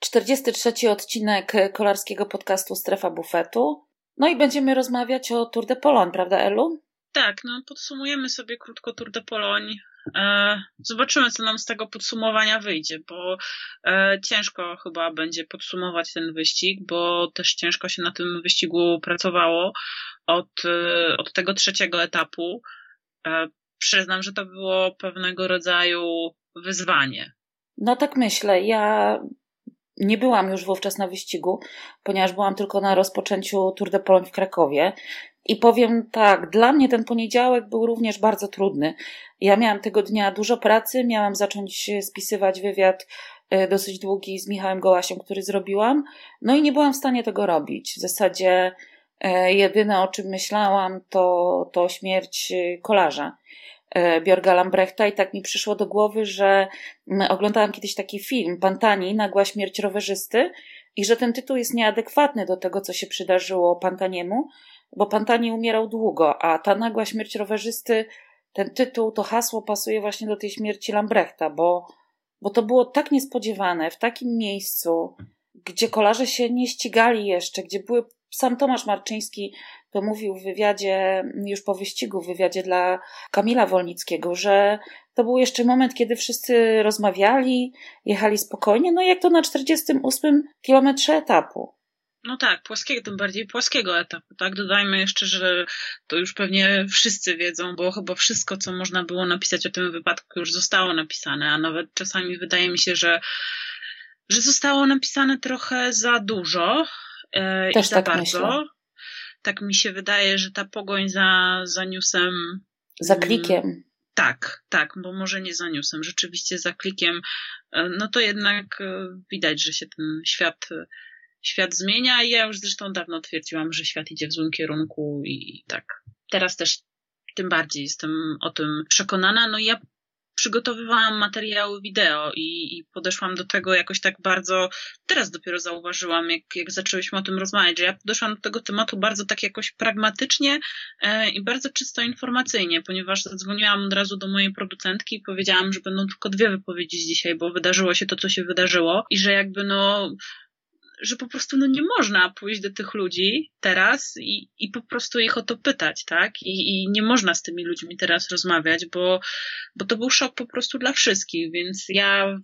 43 odcinek kolarskiego podcastu Strefa Bufetu. No i będziemy rozmawiać o Tour de Pologne, prawda Elu? Tak, no podsumujemy sobie krótko Tour de Pologne. E, zobaczymy, co nam z tego podsumowania wyjdzie, bo e, ciężko chyba będzie podsumować ten wyścig, bo też ciężko się na tym wyścigu pracowało od, e, od tego trzeciego etapu. Przyznam, że to było pewnego rodzaju wyzwanie. No tak myślę. Ja nie byłam już wówczas na wyścigu, ponieważ byłam tylko na rozpoczęciu Tour de Pologne w Krakowie. I powiem tak, dla mnie ten poniedziałek był również bardzo trudny. Ja miałam tego dnia dużo pracy, miałam zacząć spisywać wywiad e, dosyć długi z Michałem Gołasiem, który zrobiłam, no i nie byłam w stanie tego robić. W zasadzie e, jedyne o czym myślałam to, to śmierć e, kolarza. Bjorga Lambrechta i tak mi przyszło do głowy, że oglądałam kiedyś taki film Pantani, Nagła śmierć rowerzysty i że ten tytuł jest nieadekwatny do tego, co się przydarzyło Pantaniemu, bo Pantani umierał długo, a ta nagła śmierć rowerzysty, ten tytuł, to hasło pasuje właśnie do tej śmierci Lambrechta, bo, bo to było tak niespodziewane, w takim miejscu, gdzie kolarze się nie ścigali jeszcze, gdzie były sam Tomasz Marczyński to mówił w wywiadzie, już po wyścigu, w wywiadzie dla Kamila Wolnickiego, że to był jeszcze moment, kiedy wszyscy rozmawiali, jechali spokojnie, no jak to na 48 kilometrze etapu. No tak, płaskiego, tym bardziej płaskiego etapu, tak? Dodajmy jeszcze, że to już pewnie wszyscy wiedzą, bo chyba wszystko, co można było napisać o tym wypadku, już zostało napisane, a nawet czasami wydaje mi się, że, że zostało napisane trochę za dużo e, Też i za tak bardzo. Myślę. Tak mi się wydaje, że ta pogoń za, za newsem. Za mm, klikiem. tak, tak, bo może nie za newsem, rzeczywiście za klikiem, e, no to jednak e, widać, że się ten świat świat zmienia i ja już zresztą dawno twierdziłam, że świat idzie w złym kierunku i tak. Teraz też tym bardziej jestem o tym przekonana. No ja przygotowywałam materiały wideo i, i, podeszłam do tego jakoś tak bardzo, teraz dopiero zauważyłam, jak, jak zaczęłyśmy o tym rozmawiać, że ja podeszłam do tego tematu bardzo tak jakoś pragmatycznie e, i bardzo czysto informacyjnie, ponieważ zadzwoniłam od razu do mojej producentki i powiedziałam, że będą tylko dwie wypowiedzi dzisiaj, bo wydarzyło się to, co się wydarzyło i że jakby no że po prostu no nie można pójść do tych ludzi teraz i, i po prostu ich o to pytać, tak? I, I nie można z tymi ludźmi teraz rozmawiać, bo, bo to był szok po prostu dla wszystkich, więc ja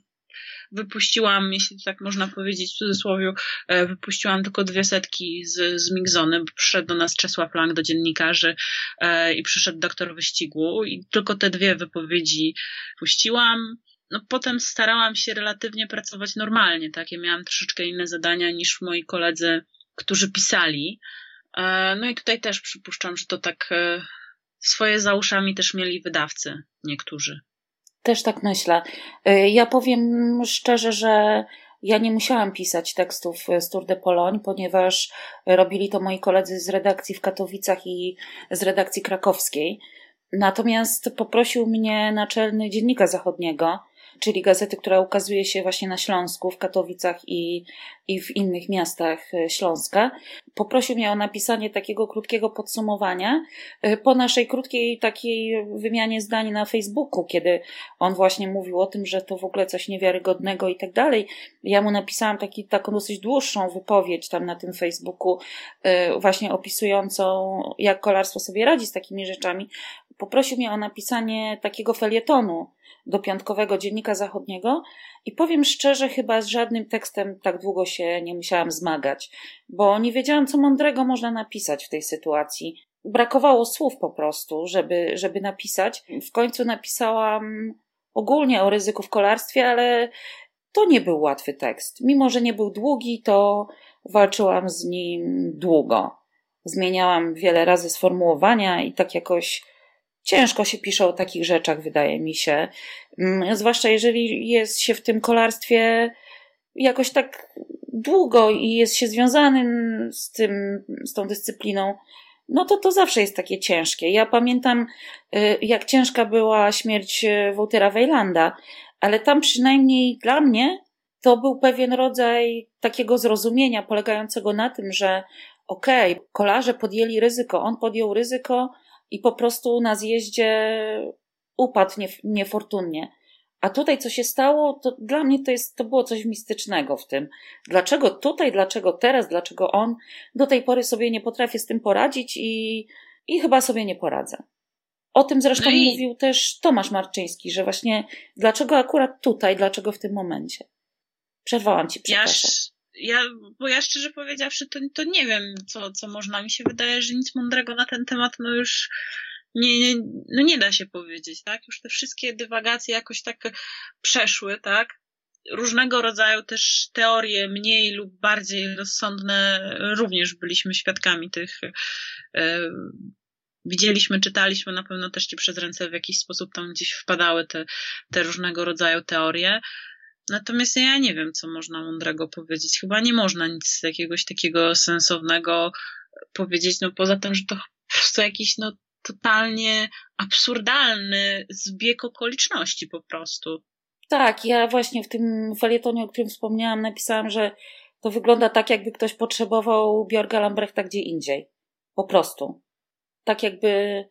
wypuściłam, jeśli tak można powiedzieć w cudzysłowie, e, wypuściłam tylko dwie setki z, z Migzony, bo przyszedł do nas Czesław Lang, do dziennikarzy e, i przyszedł doktor wyścigu i tylko te dwie wypowiedzi puściłam no potem starałam się relatywnie pracować normalnie, tak? Ja miałam troszeczkę inne zadania niż moi koledzy, którzy pisali. E, no i tutaj też przypuszczam, że to tak e, swoje za uszami też mieli wydawcy niektórzy. Też tak myślę. E, ja powiem szczerze, że ja nie musiałam pisać tekstów z Tour de Pologne, ponieważ robili to moi koledzy z redakcji w Katowicach i z redakcji krakowskiej. Natomiast poprosił mnie naczelny dziennika zachodniego, czyli gazety, która ukazuje się właśnie na Śląsku, w Katowicach i, i w innych miastach e, Śląska. Poprosił mnie o napisanie takiego krótkiego podsumowania e, po naszej krótkiej takiej wymianie zdań na Facebooku, kiedy on właśnie mówił o tym, że to w ogóle coś niewiarygodnego i tak dalej. Ja mu napisałam taki, taką dosyć dłuższą wypowiedź tam na tym Facebooku, e, właśnie opisującą, jak kolarstwo sobie radzi z takimi rzeczami. Poprosił mnie o napisanie takiego felietonu, do piątkowego dziennika zachodniego i powiem szczerze, chyba z żadnym tekstem tak długo się nie musiałam zmagać, bo nie wiedziałam, co mądrego można napisać w tej sytuacji. Brakowało słów po prostu, żeby, żeby napisać. W końcu napisałam ogólnie o ryzyku w kolarstwie, ale to nie był łatwy tekst. Mimo, że nie był długi, to walczyłam z nim długo. Zmieniałam wiele razy sformułowania i tak jakoś ciężko się pisze o takich rzeczach, wydaje mi się. Mm, zwłaszcza jeżeli jest się w tym kolarstwie jakoś tak długo i jest się związanym z tym, z tą dyscypliną, no to to zawsze jest takie ciężkie. Ja pamiętam, y, jak ciężka była śmierć y, Woutera Wejlanda, ale tam przynajmniej dla mnie to był pewien rodzaj takiego zrozumienia polegającego na tym, że okej, okay, kolarze podjęli ryzyko, on podjął ryzyko, i po prostu na zjeździe upadł niefortunnie. A tutaj, co się stało, to dla mnie to, jest, to było coś mistycznego w tym. Dlaczego tutaj, dlaczego teraz, dlaczego on? Do tej pory sobie nie potrafię z tym poradzić i, i chyba sobie nie poradzę. O tym zresztą no i... mówił też Tomasz Marczyński, że właśnie dlaczego akurat tutaj, dlaczego w tym momencie. Przerwałam ci, przepraszam. Ja, bo ja szczerze powiedziawszy, to, to nie wiem, co, co można. Mi się wydaje, że nic mądrego na ten temat, no już nie, nie, no nie da się powiedzieć, tak? Już te wszystkie dywagacje jakoś tak przeszły, tak? Różnego rodzaju też teorie, mniej lub bardziej rozsądne, również byliśmy świadkami tych. E, widzieliśmy, czytaliśmy, na pewno też ci przez ręce w jakiś sposób tam gdzieś wpadały te, te różnego rodzaju teorie. Natomiast ja nie wiem, co można mądrego powiedzieć. Chyba nie można nic jakiegoś takiego sensownego powiedzieć, no poza tym, że to po prostu jakiś no totalnie absurdalny zbieg okoliczności po prostu. Tak, ja właśnie w tym felietonie, o którym wspomniałam, napisałam, że to wygląda tak, jakby ktoś potrzebował Bjorga Lambrechta gdzie indziej. Po prostu. Tak jakby,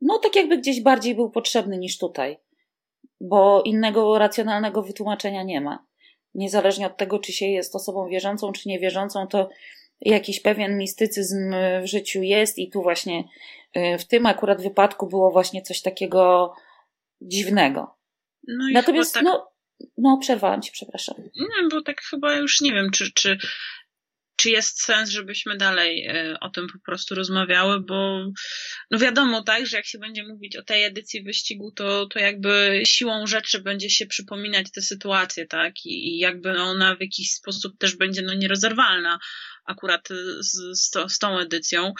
no tak jakby gdzieś bardziej był potrzebny niż tutaj. Bo innego racjonalnego wytłumaczenia nie ma. Niezależnie od tego, czy się jest osobą wierzącą, czy niewierzącą, to jakiś pewien mistycyzm w życiu jest i tu właśnie y, w tym akurat wypadku było właśnie coś takiego dziwnego. No Natomiast, tak... no, no, przerwałam ci, przepraszam. Nie, bo tak chyba już nie wiem, czy, czy, czy jest sens, żebyśmy dalej e, o tym po prostu rozmawiały, bo no wiadomo, tak, że jak się będzie mówić o tej edycji wyścigu, to, to jakby siłą rzeczy będzie się przypominać te sytuacje, tak, i, i jakby ona w jakiś sposób też będzie no nierozerwalna akurat z, z, to, z tą edycją,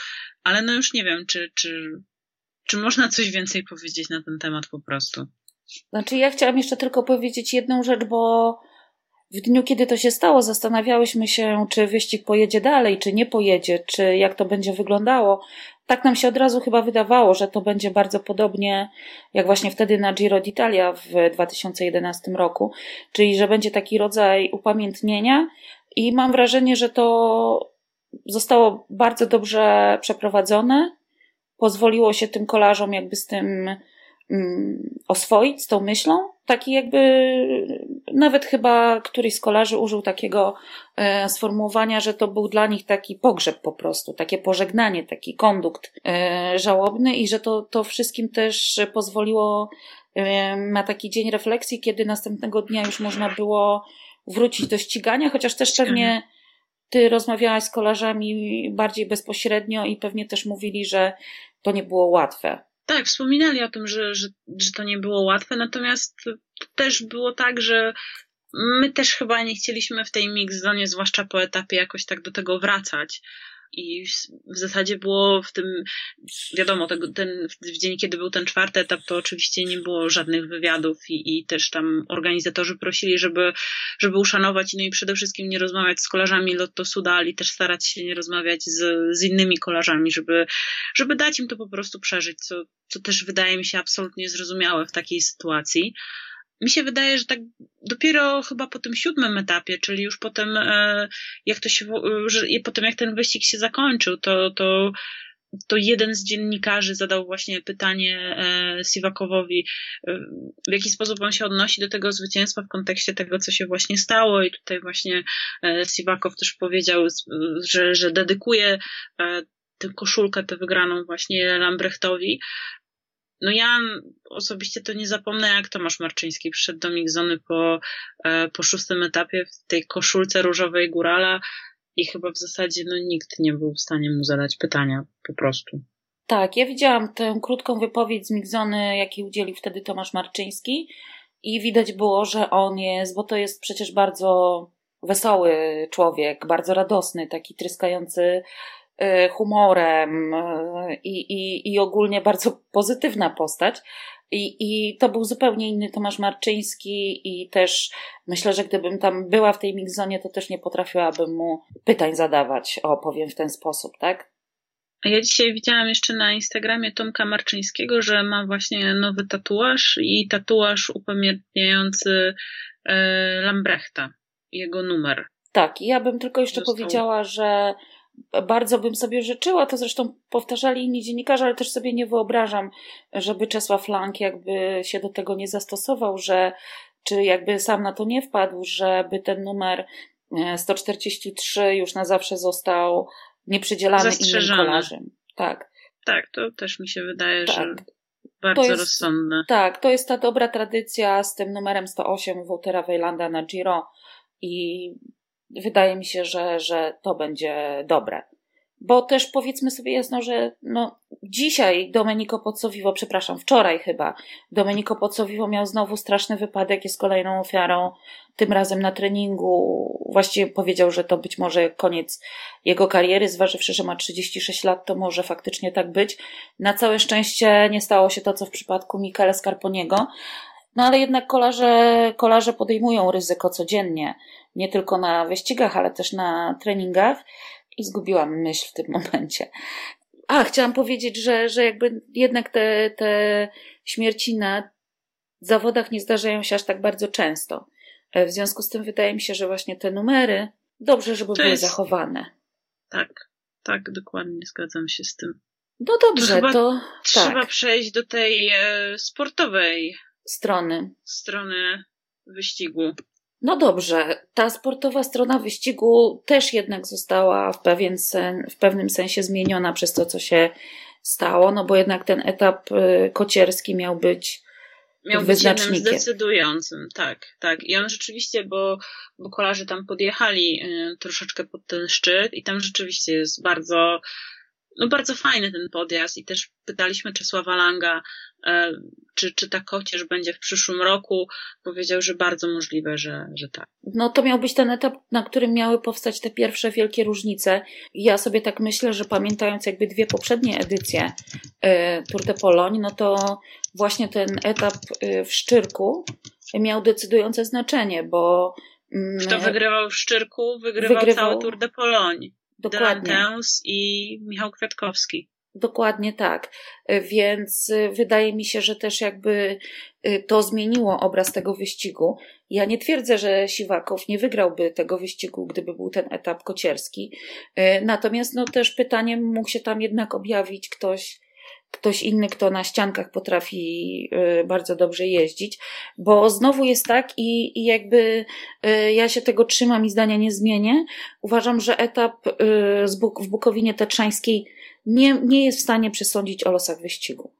ale no już nie wiem, czy, czy, czy można coś więcej powiedzieć na ten temat po prostu. Znaczy, ja chciałam jeszcze tylko powiedzieć jedną rzecz, bo w dniu, kiedy to się stało, zastanawiałyśmy się, czy wyścig pojedzie dalej, czy nie pojedzie, czy jak to będzie wyglądało. Tak nam się od razu chyba wydawało, że to będzie bardzo podobnie jak właśnie wtedy na Giro d'Italia w 2011 roku, czyli że będzie taki rodzaj upamiętnienia, i mam wrażenie, że to zostało bardzo dobrze przeprowadzone. Pozwoliło się tym kolarzom jakby z tym oswoić, z tą myślą. Taki jakby, nawet chyba któryś z kolarzy użył takiego e, sformułowania, że to był dla nich taki pogrzeb po prostu, takie pożegnanie, taki kondukt e, żałobny i że to, to wszystkim też pozwoliło e, na taki dzień refleksji, kiedy następnego dnia już można było wrócić do ścigania, chociaż też pewnie ty rozmawiałaś z kolarzami bardziej bezpośrednio i pewnie też mówili, że to nie było łatwe. Tak, wspominali o tym, że, że, że to nie było łatwe, natomiast też było tak, że my też chyba nie chcieliśmy w tej mix zone, zwłaszcza po etapie, jakoś tak do tego wracać i w zasadzie było w tym, wiadomo, tego, ten, w dzień, kiedy był ten czwarty etap, to oczywiście nie było żadnych wywiadów i, i też tam organizatorzy prosili, żeby, żeby uszanować. No i przede wszystkim nie rozmawiać z kolarzami Lotto Sudali, też starać się nie rozmawiać z, z innymi kolarzami, żeby, żeby dać im to po prostu przeżyć, co, co też wydaje mi się absolutnie zrozumiałe w takiej sytuacji mi się wydaje, że tak dopiero chyba po tym siódmym etapie, czyli już potem, e, jak to się, że potem jak ten wyścig się zakończył, to, to, to jeden z dziennikarzy zadał właśnie pytanie e, Siwakowowi, e, w jaki sposób on się odnosi do tego zwycięstwa w kontekście tego, co się właśnie stało. I tutaj właśnie Siwakow też powiedział, że, że dedykuje tę koszulkę, tę wygraną właśnie Lambrechtowi, no ja osobiście to nie zapomnę, jak Tomasz Marczyński przyszedł do Migzony po, e, po szóstym etapie w tej koszulce różowej górala i chyba w zasadzie no, nikt nie był w stanie mu zadać pytania po prostu. Tak, ja widziałam tę krótką wypowiedź z Migzony, jakiej udzielił wtedy Tomasz Marczyński i widać było, że on jest, bo to jest przecież bardzo wesoły człowiek, bardzo radosny, taki tryskający humorem y, i, i, i ogólnie bardzo pozytywna postać. I, I to był zupełnie inny Tomasz Marczyński i też myślę, że gdybym tam była w tej mixzonie, to też nie potrafiłabym mu pytań zadawać, o powiem w ten sposób, tak? Ja dzisiaj widziałam jeszcze na Instagramie Tomka Marczyńskiego, że ma właśnie nowy tatuaż i tatuaż upamiętniający e, Lambrechta, jego numer. Tak, i ja bym tylko jeszcze Został... powiedziała, że bardzo bym sobie życzyła, to zresztą powtarzali inni dziennikarze, ale też sobie nie wyobrażam, żeby Czesław Lang jakby się do tego nie zastosował, że czy jakby sam na to nie wpadł, żeby ten numer 143 e, już na zawsze został nieprzydzielany innym kolarzom. Tak. Tak, to też mi się wydaje, tak. że bardzo jest, rozsądne. Tak, to jest ta dobra tradycja z tym numerem 108 Woutera Weylanda na Giro i wydaje mi się, że, że to będzie dobre. Bo też powiedzmy sobie jasno, że no, dzisiaj Domenico Pozzovivo, przepraszam, wczoraj chyba, Domenico Pozzovivo miał znowu straszny wypadek, jest kolejną ofiarą, tym razem na treningu. Właściwie powiedział, że to być może koniec jego kariery, zważywszy, że ma 36 lat, to może faktycznie tak być. Na całe szczęście nie stało się to, co w przypadku Michele Scarponiego, no ale jednak kolarze, kolarze podejmują ryzyko codziennie, nie tylko na wyścigach, ale też na treningach i zgubiłam myśl w tym momencie. A, chciałam powiedzieć, że, że jakby jednak te, te śmierci na zawodach nie zdarzają się aż tak bardzo często. E, w związku z tym wydaje mi się, że właśnie te numery dobrze, żeby to były jest... zachowane. Tak, tak, dokładnie zgadzam się z tym. No dobrze, to. to trzeba tak. przejść do tej e, sportowej strony. Strony wyścigu. No dobrze, ta sportowa strona wyścigu też jednak została w, pewien sen, w pewnym sensie zmieniona przez to, co się stało, no bo jednak ten etap y, kocierski miał być miał być jednym zdecydującym, tak, tak. I on rzeczywiście, bo, bo kolarze tam podjechali y, troszeczkę pod ten szczyt i tam rzeczywiście jest bardzo no bardzo fajny ten podjazd i też pytaliśmy Czesława Langa, e, czy, czy ta kocierz będzie w przyszłym roku. Powiedział, że bardzo możliwe, że, że tak. No to miał być ten etap, na którym miały powstać te pierwsze wielkie różnice. Ja sobie tak myślę, że pamiętając jakby dwie poprzednie edycje e, Tour de Pologne, no to właśnie ten etap e, w Szczyrku miał decydujące znaczenie, bo mm, kto wygrywał w Szczyrku, wygrywał, wygrywał cały Tour de Pologne. Dokładnie. Delantens i Michał Kwiatkowski. Dokładnie tak. Więc wydaje mi się, że też jakby y, to zmieniło obraz tego wyścigu. Ja nie twierdzę, że Siwakow nie wygrałby tego wyścigu, gdyby był ten etap kocierski. Natomiast no też pytaniem mógł się tam jednak objawić ktoś, ktoś inny, kto na ściankach potrafi y, bardzo dobrze jeździć, bo znowu jest tak i, i jakby y, ja się tego trzymam i zdania nie zmienię. Uważam, że etap y, w Bukowinie Tatrzańskiej nie, nie jest w stanie przesądzić o losach wyścigu.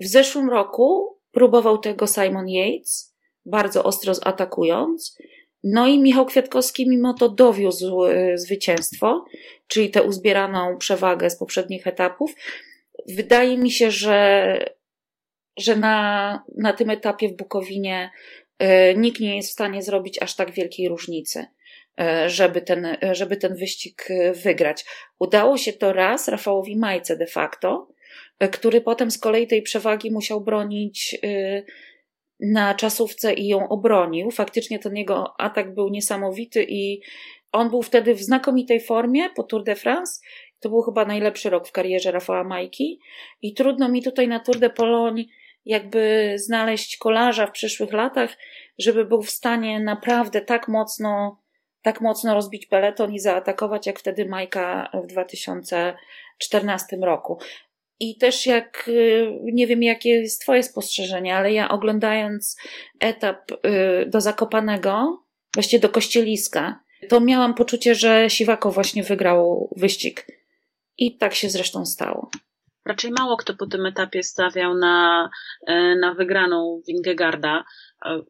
W zeszłym roku próbował tego Simon Yates, bardzo ostro atakując, no i Michał Kwiatkowski mimo to dowiózł zwycięstwo, czyli tę uzbieraną przewagę z poprzednich etapów, wydaje mi się, że, że na, na tym etapie w Bukowinie y, nikt nie jest w stanie zrobić aż tak wielkiej różnicy, y, żeby ten, żeby ten wyścig wygrać. Udało się to raz Rafałowi Majce de facto, który potem z kolei tej przewagi musiał bronić na czasówce i ją obronił. Faktycznie ten jego atak był niesamowity i on był wtedy w znakomitej formie po Tour de France to był chyba najlepszy rok w karierze Rafała Majki i trudno mi tutaj na Tour de Pologne jakby znaleźć kolarza w przyszłych latach, żeby był w stanie naprawdę tak mocno, tak mocno rozbić peleton i zaatakować jak wtedy Majka w 2014 roku. I też jak, y, nie wiem jakie jest Twoje spostrzeżenie, ale ja oglądając etap y, do Zakopanego, właściwie do Kościeliska, to miałam poczucie, że Siwako właśnie wygrał wyścig i tak się zresztą stało. Raczej mało kto po tym etapie stawiał na, e, na wygraną Wingegarda. E,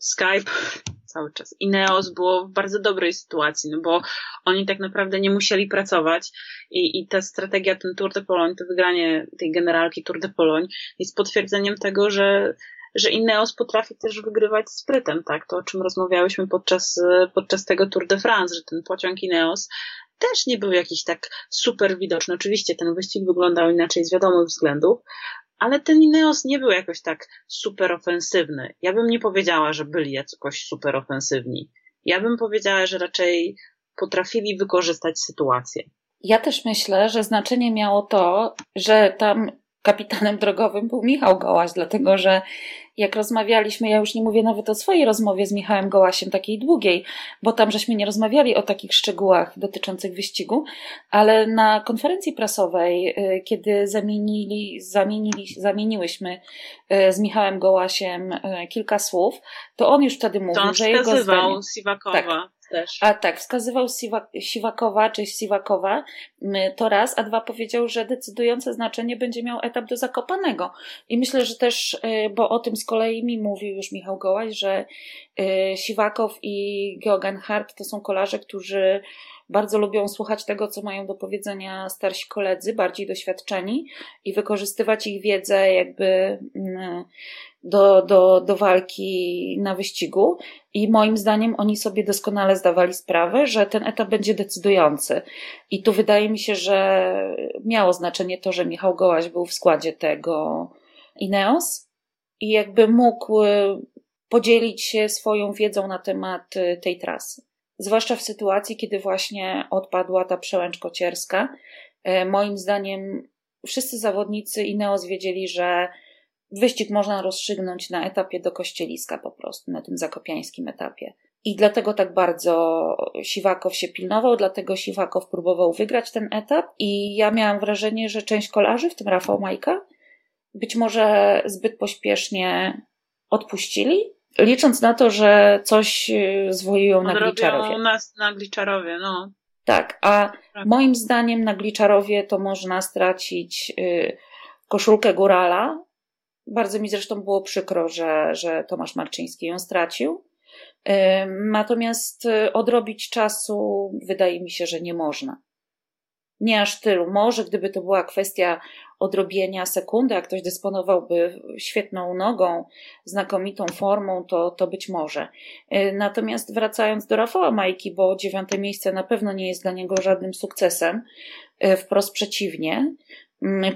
Skype cały czas. I Neos było w bardzo dobrej sytuacji, no bo oni tak naprawdę nie musieli pracować i, i ta strategia, ten Tour de Pologne, to wygranie tej generalki Tour de Pologne jest potwierdzeniem tego, że że Ineos potrafi też wygrywać sprytem, tak? To, o czym rozmawiałyśmy podczas, podczas tego Tour de France, że ten pociąg Ineos też nie był jakiś tak super widoczny. Oczywiście ten wyścig wyglądał inaczej z wiadomych względów, ale ten Ineos nie był jakoś tak super ofensywny. Ja bym nie powiedziała, że byli jakoś super ofensywni. Ja bym powiedziała, że raczej potrafili wykorzystać sytuację. Ja też myślę, że znaczenie miało to, że tam kapitanem drogowym był Michał Gołaś, dlatego że jak rozmawialiśmy, ja już nie mówię nawet o swojej rozmowie z Michałem Gołasiem, takiej długiej, bo tam żeśmy nie rozmawiali o takich szczegółach dotyczących wyścigu, ale na konferencji prasowej, y, kiedy zamienili, zamienili, zamieniłyśmy y, z Michałem Gołasiem y, kilka słów, to on już wtedy mówił, to on że jego zdanie... Siwakowa. Tak też. A tak, wskazywał Siwakowa czy Siwakowa, to raz, a dwa powiedział, że decydujące znaczenie będzie miał etap do Zakopanego. I myślę, że też, y, bo o tym z kolei mi mówił już Michał Gołaś, że y, Siwakow i Georgan Hart to są kolarze, którzy bardzo lubią słuchać tego, co mają do powiedzenia starsi koledzy, bardziej doświadczeni i wykorzystywać ich wiedzę jakby do, do, do walki na wyścigu. I moim zdaniem oni sobie doskonale zdawali sprawę, że ten etap będzie decydujący. I tu wydaje mi się, że miało znaczenie to, że Michał Gołaś był w składzie tego Ineos i jakby mógł podzielić się swoją wiedzą na temat tej trasy zwłaszcza w sytuacji, kiedy właśnie odpadła ta przełęcz kocierska. E, moim zdaniem wszyscy zawodnicy Ineos wiedzieli, że wyścig można rozstrzygnąć na etapie do Kościeliska po prostu, na tym zakopiańskim etapie. I dlatego tak bardzo Siwakow się pilnował, dlatego Siwakow próbował wygrać ten etap i ja miałam wrażenie, że część kolarzy, w tym Rafał Majka, być może zbyt pośpiesznie odpuścili licząc na to, że coś y, zwojują na Gliczarowie. nas na Gliczarowie, no. Tak, a tak. moim zdaniem na Gliczarowie to można stracić y, koszulkę Górala. Bardzo mi zresztą było przykro, że, że Tomasz Marczyński ją stracił. Y, natomiast odrobić czasu wydaje mi się, że nie można. Nie aż tylu. Może gdyby to była kwestia odrobienia sekundy, jak ktoś dysponowałby świetną nogą, znakomitą formą, to, to być może. Y, natomiast wracając do Rafała Majki, bo dziewiąte miejsce na pewno nie jest dla niego żadnym sukcesem, y, wprost przeciwnie,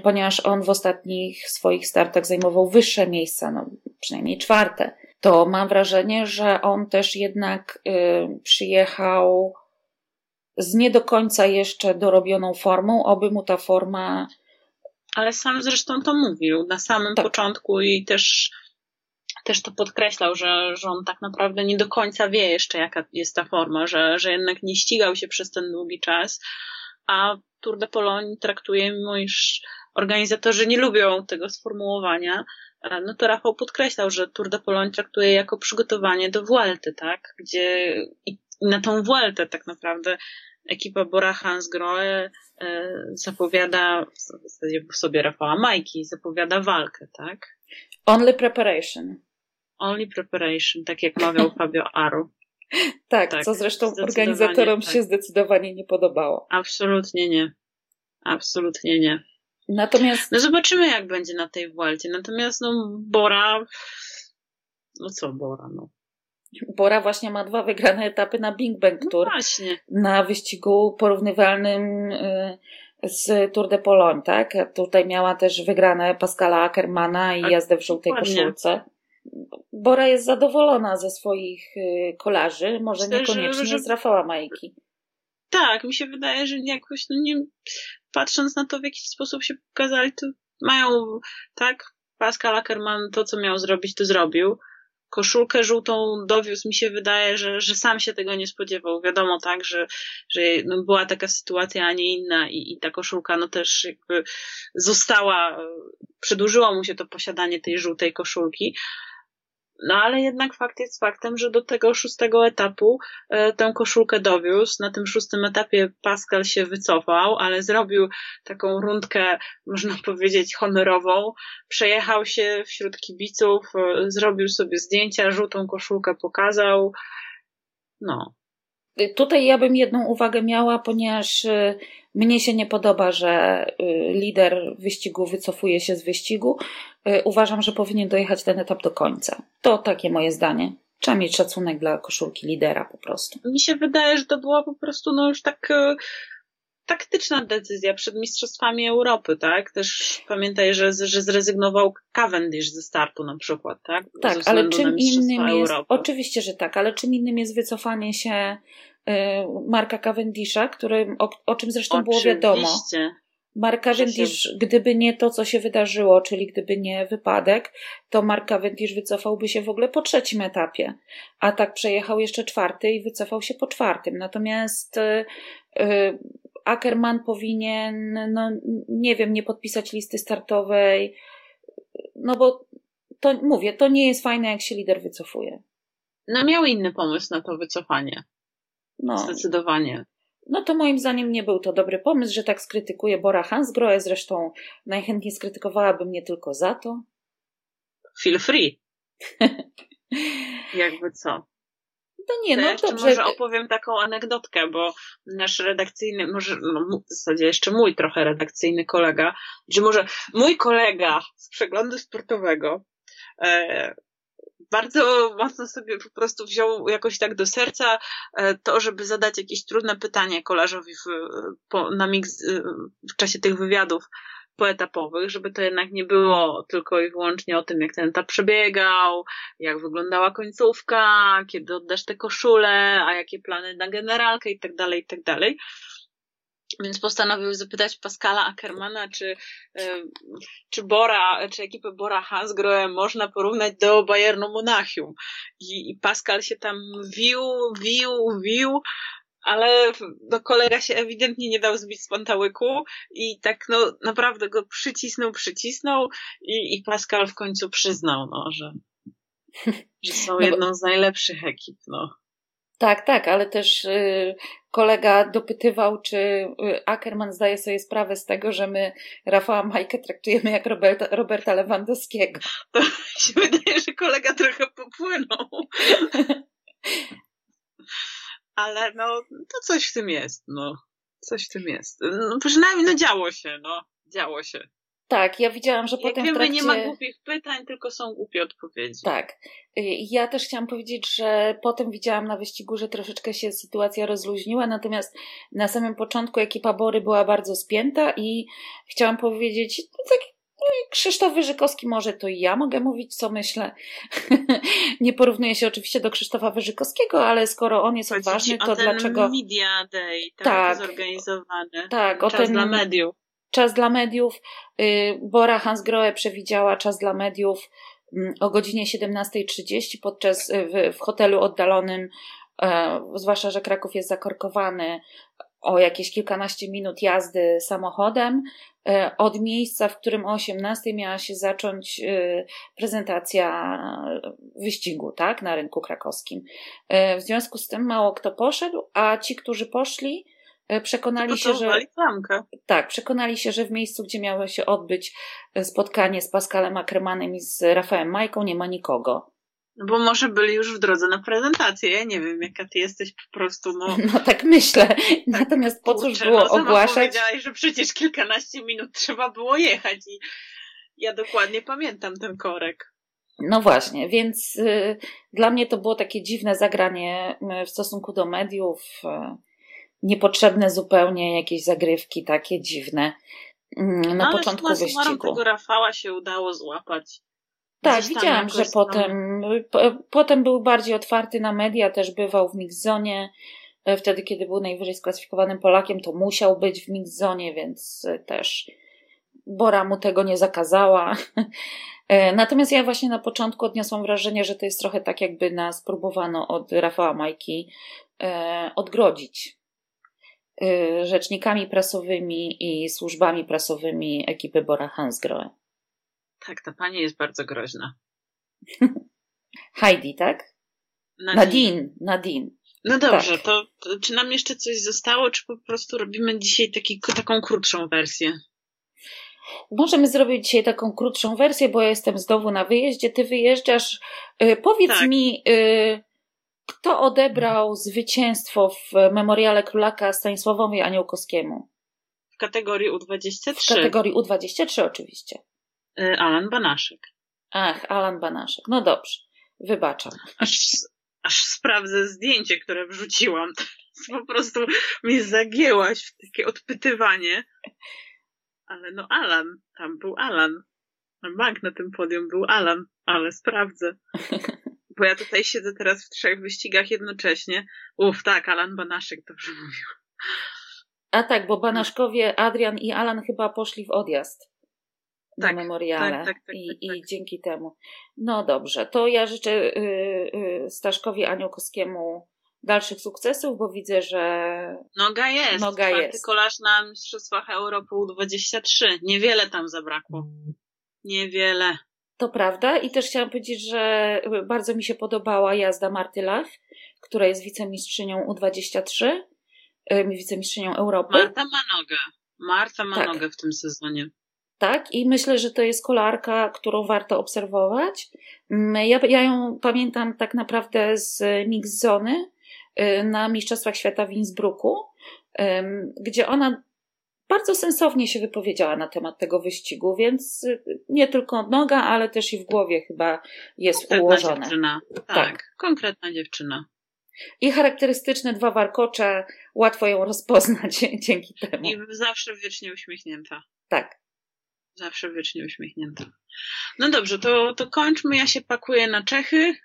ponieważ on w ostatnich swoich startach zajmował wyższe miejsca, no przynajmniej czwarte, to mam wrażenie, że on też jednak y, przyjechał z nie do końca jeszcze dorobioną formą, oby mu ta forma ale sam zresztą to mówił na samym tak. początku i też, też to podkreślał, że, że on tak naprawdę nie do końca wie jeszcze, jaka jest ta forma, że, że jednak nie ścigał się przez ten długi czas, a Tour de Pologne traktuje, mimo iż organizatorzy nie lubią tego sformułowania, e, no to Rafał podkreślał, że Tour de Pologne traktuje jako przygotowanie do Vuelty, tak? Gdzie i na tą Vueltę tak naprawdę ekipa Bora Hansgrohe e, zapowiada, w zasadzie sobie Rafała Majki, zapowiada walkę, tak? Only preparation. Only preparation, tak jak mawiał Fabio Aru. Tak, tak, co zresztą organizatorom tak. się zdecydowanie nie podobało. Absolutnie nie. Absolutnie nie. Natomiast. No zobaczymy, jak będzie na tej Vuelcie. Natomiast, no, Bora. No co Bora, no. Bora właśnie ma dwa wygrane etapy na Bing Bang no Tour. No właśnie. Na wyścigu porównywalnym y, z Tour de Pologne, tak? Tutaj miała też wygrane Pascala Ackermana i tak, jazdę w żółtej koszulce. Bora jest zadowolona ze swoich y, kolarzy, może Myślę, niekoniecznie że, z Rafała Majki. Tak, mi się wydaje, że jakoś, no nie, patrząc na to, w jaki sposób się pokazali, to mają, tak, Pascal Ackerman to, co miał zrobić, to zrobił koszulkę żółtą dowiózł, mi się wydaje, że, że sam się tego nie spodziewał. Wiadomo, tak, że, że no była taka sytuacja, a nie inna i, i ta koszulka no też jakby została, przedłużyło mu się to posiadanie tej żółtej koszulki, no ale jednak fakt jest faktem, że do tego szóstego etapu e, tę koszulkę dowiózł. Na tym szóstym etapie Pascal się wycofał, ale zrobił taką rundkę, można powiedzieć, honorową. Przejechał się wśród kibiców, e, zrobił sobie zdjęcia, żółtą koszulkę pokazał. No. Tutaj ja bym jedną uwagę miała, ponieważ e, mnie się nie podoba, że lider wyścigu wycofuje się z wyścigu. Y, uważam, że powinien dojechać ten etap do końca. To takie moje zdanie. Trzeba mieć szacunek dla koszulki lidera po prostu. Mi się wydaje, że to była po prostu no już tak y, taktyczna decyzja przed Mistrzostwami Europy, tak? Też pamiętaj, że, że zrezygnował Cavendish ze startu na przykład, tak? Tak, ale czym innym jest, Europy. oczywiście, że tak, ale czym innym jest wycofanie się y, Marka Cavendisha, który, o, o czym zresztą oczywiście. było wiadomo Mark Cavendish, gdyby nie to, co się wydarzyło, czyli gdyby nie wypadek, to Mark Cavendish wycofałby się w ogóle po trzecim etapie. A tak przejechał jeszcze czwarty i wycofał się po czwartym. Natomiast yy, Ackerman powinien, no nie wiem, nie podpisać listy startowej, no bo to mówię, to nie jest fajne, jak się lider wycofuje. No miał inny pomysł na to wycofanie. No. Zdecydowanie. No to moim zdaniem nie był to dobry pomysł, że tak skrytykuje Bora Hansgrohe, zresztą najchętniej skrytykowałabym nie tylko za to. Feel free. Jakby co. No nie, to no jeszcze dobrze. może opowiem taką anegdotkę, bo nasz redakcyjny, może no, w zasadzie jeszcze mój trochę redakcyjny kolega, że może mój kolega z przeglądu sportowego e, bardzo mocno sobie po prostu wziął jakoś tak do serca e, to, żeby zadać jakieś trudne pytanie kolarzowi w, po, na mix, w czasie tych wywiadów poetapowych, żeby to jednak nie było tylko i wyłącznie o tym, jak ten etap przebiegał, jak wyglądała końcówka, kiedy oddasz te koszule, a jakie plany na generalkę i tak dalej, i tak dalej. Więc postanowił zapytać Pascala Ackermana, czy, e, czy Bora, czy ekipę Bora Hansgrohe można porównać do Bayernu Monachium. I, I Pascal się tam wił, wił, wił, ale no, kolega się ewidentnie nie dał zbić z pantałyku i tak no naprawdę go przycisnął, przycisnął i, i Pascal w końcu przyznał, no, że, że są no jedną z najlepszych ekip, no. Tak, tak, ale też y, kolega dopytywał, czy y, Ackerman zdaje sobie sprawę z tego, że my Rafała Majkę traktujemy jak Roberta, Roberta Lewandowskiego. To się wydaje, że kolega trochę popłynął. ale no, to coś w tym jest, no. Coś w tym jest. No, przynajmniej, no działo się, no. Działo się. Tak, ja widziałam, że Jak potem wiemy, w trakcie... nie ma głupich pytań, tylko są głupie odpowiedzi. Tak. Y, ja też chciałam powiedzieć, że potem widziałam na wyścigu, że troszeczkę się sytuacja rozluźniła, natomiast na samym początku ekipa Bory była bardzo spięta i chciałam powiedzieć, no tak no Krzysztof Wyżykowski może to i ja mogę mówić, co myślę. nie porównuję się oczywiście do Krzysztofa Wyżykowskiego, ale skoro on jest Chodzi odważny, to dlaczego... Media Day, tak, tak zorganizowany. Tak, o Czas ten... dla mediów. Czas dla mediów. Y, Bora Hansgrohe przewidziała czas dla mediów mm, o godzinie 17.30 podczas y, w, w hotelu oddalonym, e, zwłaszcza, że Kraków jest zakorkowany o jakieś kilkanaście minut jazdy samochodem od miejsca, w którym o 18 miała się zacząć e, prezentacja wyścigu, tak, na rynku krakowskim. W związku z tym mało kto poszedł, a ci, którzy poszli, przekonali się, że klamkę. tak, przekonali się, że w miejscu, gdzie miało się odbyć spotkanie z Pascalem Ackermanem i z Rafałem Majką, nie ma nikogo. No bo może byli już w drodze na prezentację. Ja nie wiem, jaka ty jesteś po prostu, no. No tak myślę. Tak, Natomiast po cóż było no, ogłaszać? powiedziałaś, że przecież kilkanaście minut trzeba było jechać i ja dokładnie pamiętam ten korek. No właśnie, więc y, dla mnie to było takie dziwne zagranie y, w stosunku do mediów. Y, niepotrzebne zupełnie jakieś zagrywki takie dziwne mm, na no, początku ale wyścigu. tego Rafała się udało złapać. Tak, widziałam, że potem, po, potem był bardziej otwarty na media, też bywał w mixzonie. E, wtedy, kiedy był najwyżej sklasyfikowanym Polakiem, to musiał być w mixzonie, więc e, też Bora mu tego nie zakazała. E, natomiast ja właśnie na początku odniosłam wrażenie, że to jest trochę tak, jakby nas próbowano od Rafała Majki odgrodzić rzecznikami prasowymi i służbami prasowymi ekipy Bora Hansgrohe. Tak, ta pani jest bardzo groźna. Heidi, tak? Nadine. Nadine. Nadine. No dobrze, tak. to, to, czy nam jeszcze coś zostało, czy po prostu robimy dzisiaj taki, taką krótszą wersję? Możemy zrobić dzisiaj taką krótszą wersję, bo ja jestem znowu na wyjeździe, ty wyjeżdżasz. Yy, powiedz tak. mi, yy, kto odebrał zwycięstwo w memoriale królaka Stanisławowi Aniołkowskiemu? W kategorii U23. W kategorii U23 oczywiście. Y, Alan Banaszek. Ach, Alan Banaszek. No dobrze, wybaczam. Aż, aż sprawdzę zdjęcie, które wrzuciłam. Po prostu mnie zagięłaś w takie odpytywanie. Ale no Alan, tam był Alan. Bank na tym podium był Alan, ale sprawdzę. Bo ja tutaj siedzę teraz w trzech wyścigach jednocześnie. Uf, tak, Alan Banaszek dobrze mówił. A tak, bo Banaszkowie, Adrian i Alan chyba poszli w odjazd tak, na memoriale tak, tak, tak, I, tak, i tak. dzięki temu. No dobrze, to ja życzę y, y, Staszkowi Aniołkowskiemu dalszych sukcesów, bo widzę, że noga jest. Noga jest. kolarz na Mistrzostwach Europy U23. Niewiele tam zabrakło. Niewiele. To prawda i też chciałam powiedzieć, że bardzo mi się podobała jazda Marty Lach, która jest wicemistrzynią U23, y, wicemistrzynią Europy. Marta ma nogę. Marta ma tak. nogę w tym sezonie. Tak, i myślę, że to jest kolarka, którą warto obserwować. Mm, ja, ja ją pamiętam tak naprawdę z Mix Zony y, na Mistrzostwach Świata w Innsbrucku, gdzie ona bardzo sensownie się wypowiedziała na temat tego wyścigu, więc y, nie tylko noga, ale też i w głowie chyba jest konkretna ułożone. Dziewczyna. Tak, tak, konkretna dziewczyna. I charakterystyczne dwa warkocze, łatwo ją rozpoznać dzięki temu. I zawsze wiecznie uśmiechnięta. Tak. Zawsze wiecznie uśmiechnięta. No dobrze, to, to kończmy. Ja się pakuję na Czechy.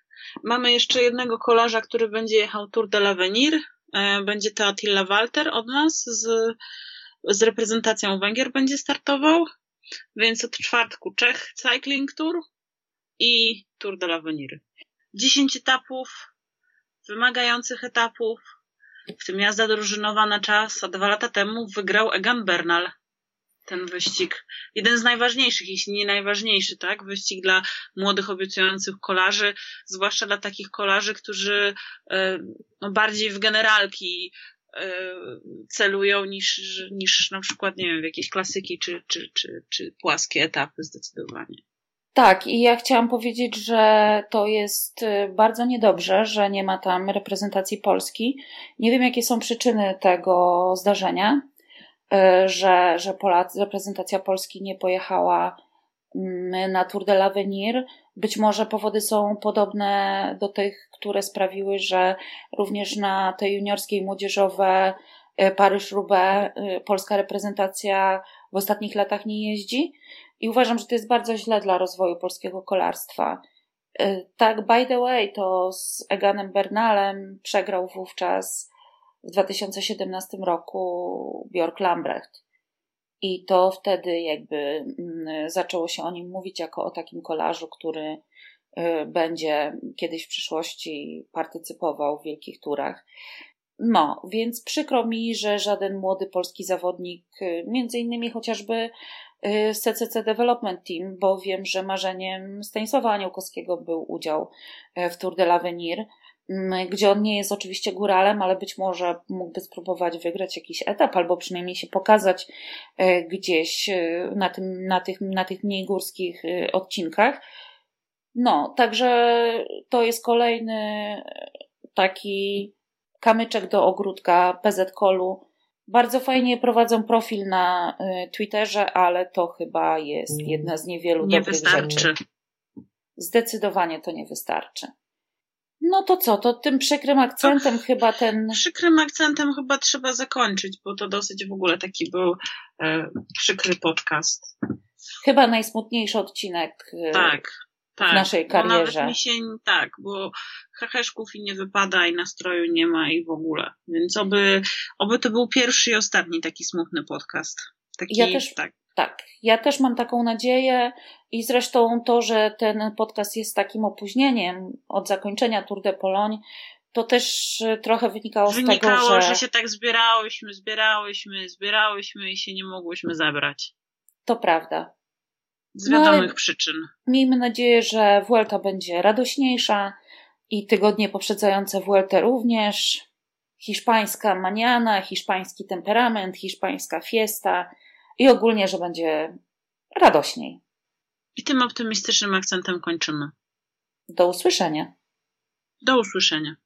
Mamy jeszcze jednego kolarza, który będzie jechał Tour de l'Avenir. E, będzie to Attila Walter od nas z, z reprezentacją Węgier będzie startował. Więc od czwartku Czech Cycling Tour i Tour de l'Avenir. 10 etapów, wymagających etapów, w tym jazda drużynowa na czas, a dwa lata temu wygrał Egan Bernal ten wyścig. Jeden z najważniejszych, jeśli nie najważniejszy, tak? Wyścig dla młodych, obiecujących kolarzy, zwłaszcza dla takich kolarzy, którzy e, no, bardziej w generalki e, celują niż, niż na przykład, nie wiem, w jakieś klasyki czy, czy, czy, czy płaskie etapy zdecydowanie. Tak, i ja chciałam powiedzieć, że to jest e, bardzo niedobrze, że nie ma tam reprezentacji Polski. Nie wiem, jakie są przyczyny tego zdarzenia. E, że, że Polacy, reprezentacja Polski nie pojechała mm, na Tour de l'Avenir. Być może powody są podobne do tych, które sprawiły, że również na te juniorskie i młodzieżowe e, Paryż-Roubaix e, polska reprezentacja w ostatnich latach nie jeździ. I uważam, że to jest bardzo źle dla rozwoju polskiego kolarstwa. Tak, by the way, to z Eganem Bernalem przegrał wówczas w 2017 roku Björk Lambrecht. I to wtedy jakby mm, zaczęło się o nim mówić jako o takim kolarzu, który y, będzie kiedyś w przyszłości partycypował w wielkich turach. No, więc przykro mi, że żaden młody polski zawodnik, y, między innymi chociażby z y, CCC Development Team, bo wiem, że marzeniem Stanisława Aniołkowskiego był udział w Tour de l'Avenir, gdzie on nie jest oczywiście góralem, ale być może mógłby spróbować wygrać jakiś etap, albo przynajmniej się pokazać e, gdzieś e, na, tym, na, tych, na tych mniej górskich e, odcinkach. No, także to jest kolejny taki kamyczek do ogródka PZ Kolu. Bardzo fajnie prowadzą profil na Twitterze, ale to chyba jest jedna z niewielu nie dobrych wystarczy. rzeczy. Zdecydowanie to nie wystarczy. No to co, to tym przykrym akcentem to chyba ten. Przykrym akcentem chyba trzeba zakończyć, bo to dosyć w ogóle taki był e, przykry podcast. Chyba najsmutniejszy odcinek e, tak, tak, w naszej karierze. Nawet mi się, tak, bo heheszków i nie wypada i nastroju nie ma i w ogóle. Więc oby, oby to był pierwszy i ostatni taki smutny podcast. Taki, ja też, tak. Tak, ja też mam taką nadzieję i zresztą to, że ten podcast jest takim opóźnieniem od zakończenia Tour de Pologne, to też trochę wynikało, wynikało z tego, że... że się tak zbierałyśmy, zbierałyśmy, zbierałyśmy i się nie mogłyśmy zabrać. To prawda. Z no, wiadomych no, przyczyn. Miejmy nadzieję, że Vuelta będzie radośniejsza i tygodnie poprzedzające Vuelta również. Hiszpańska maniana, hiszpański temperament, hiszpańska fiesta – i ogólnie, że będzie radośniej. I tym optymistycznym akcentem kończymy. Do usłyszenia. Do usłyszenia.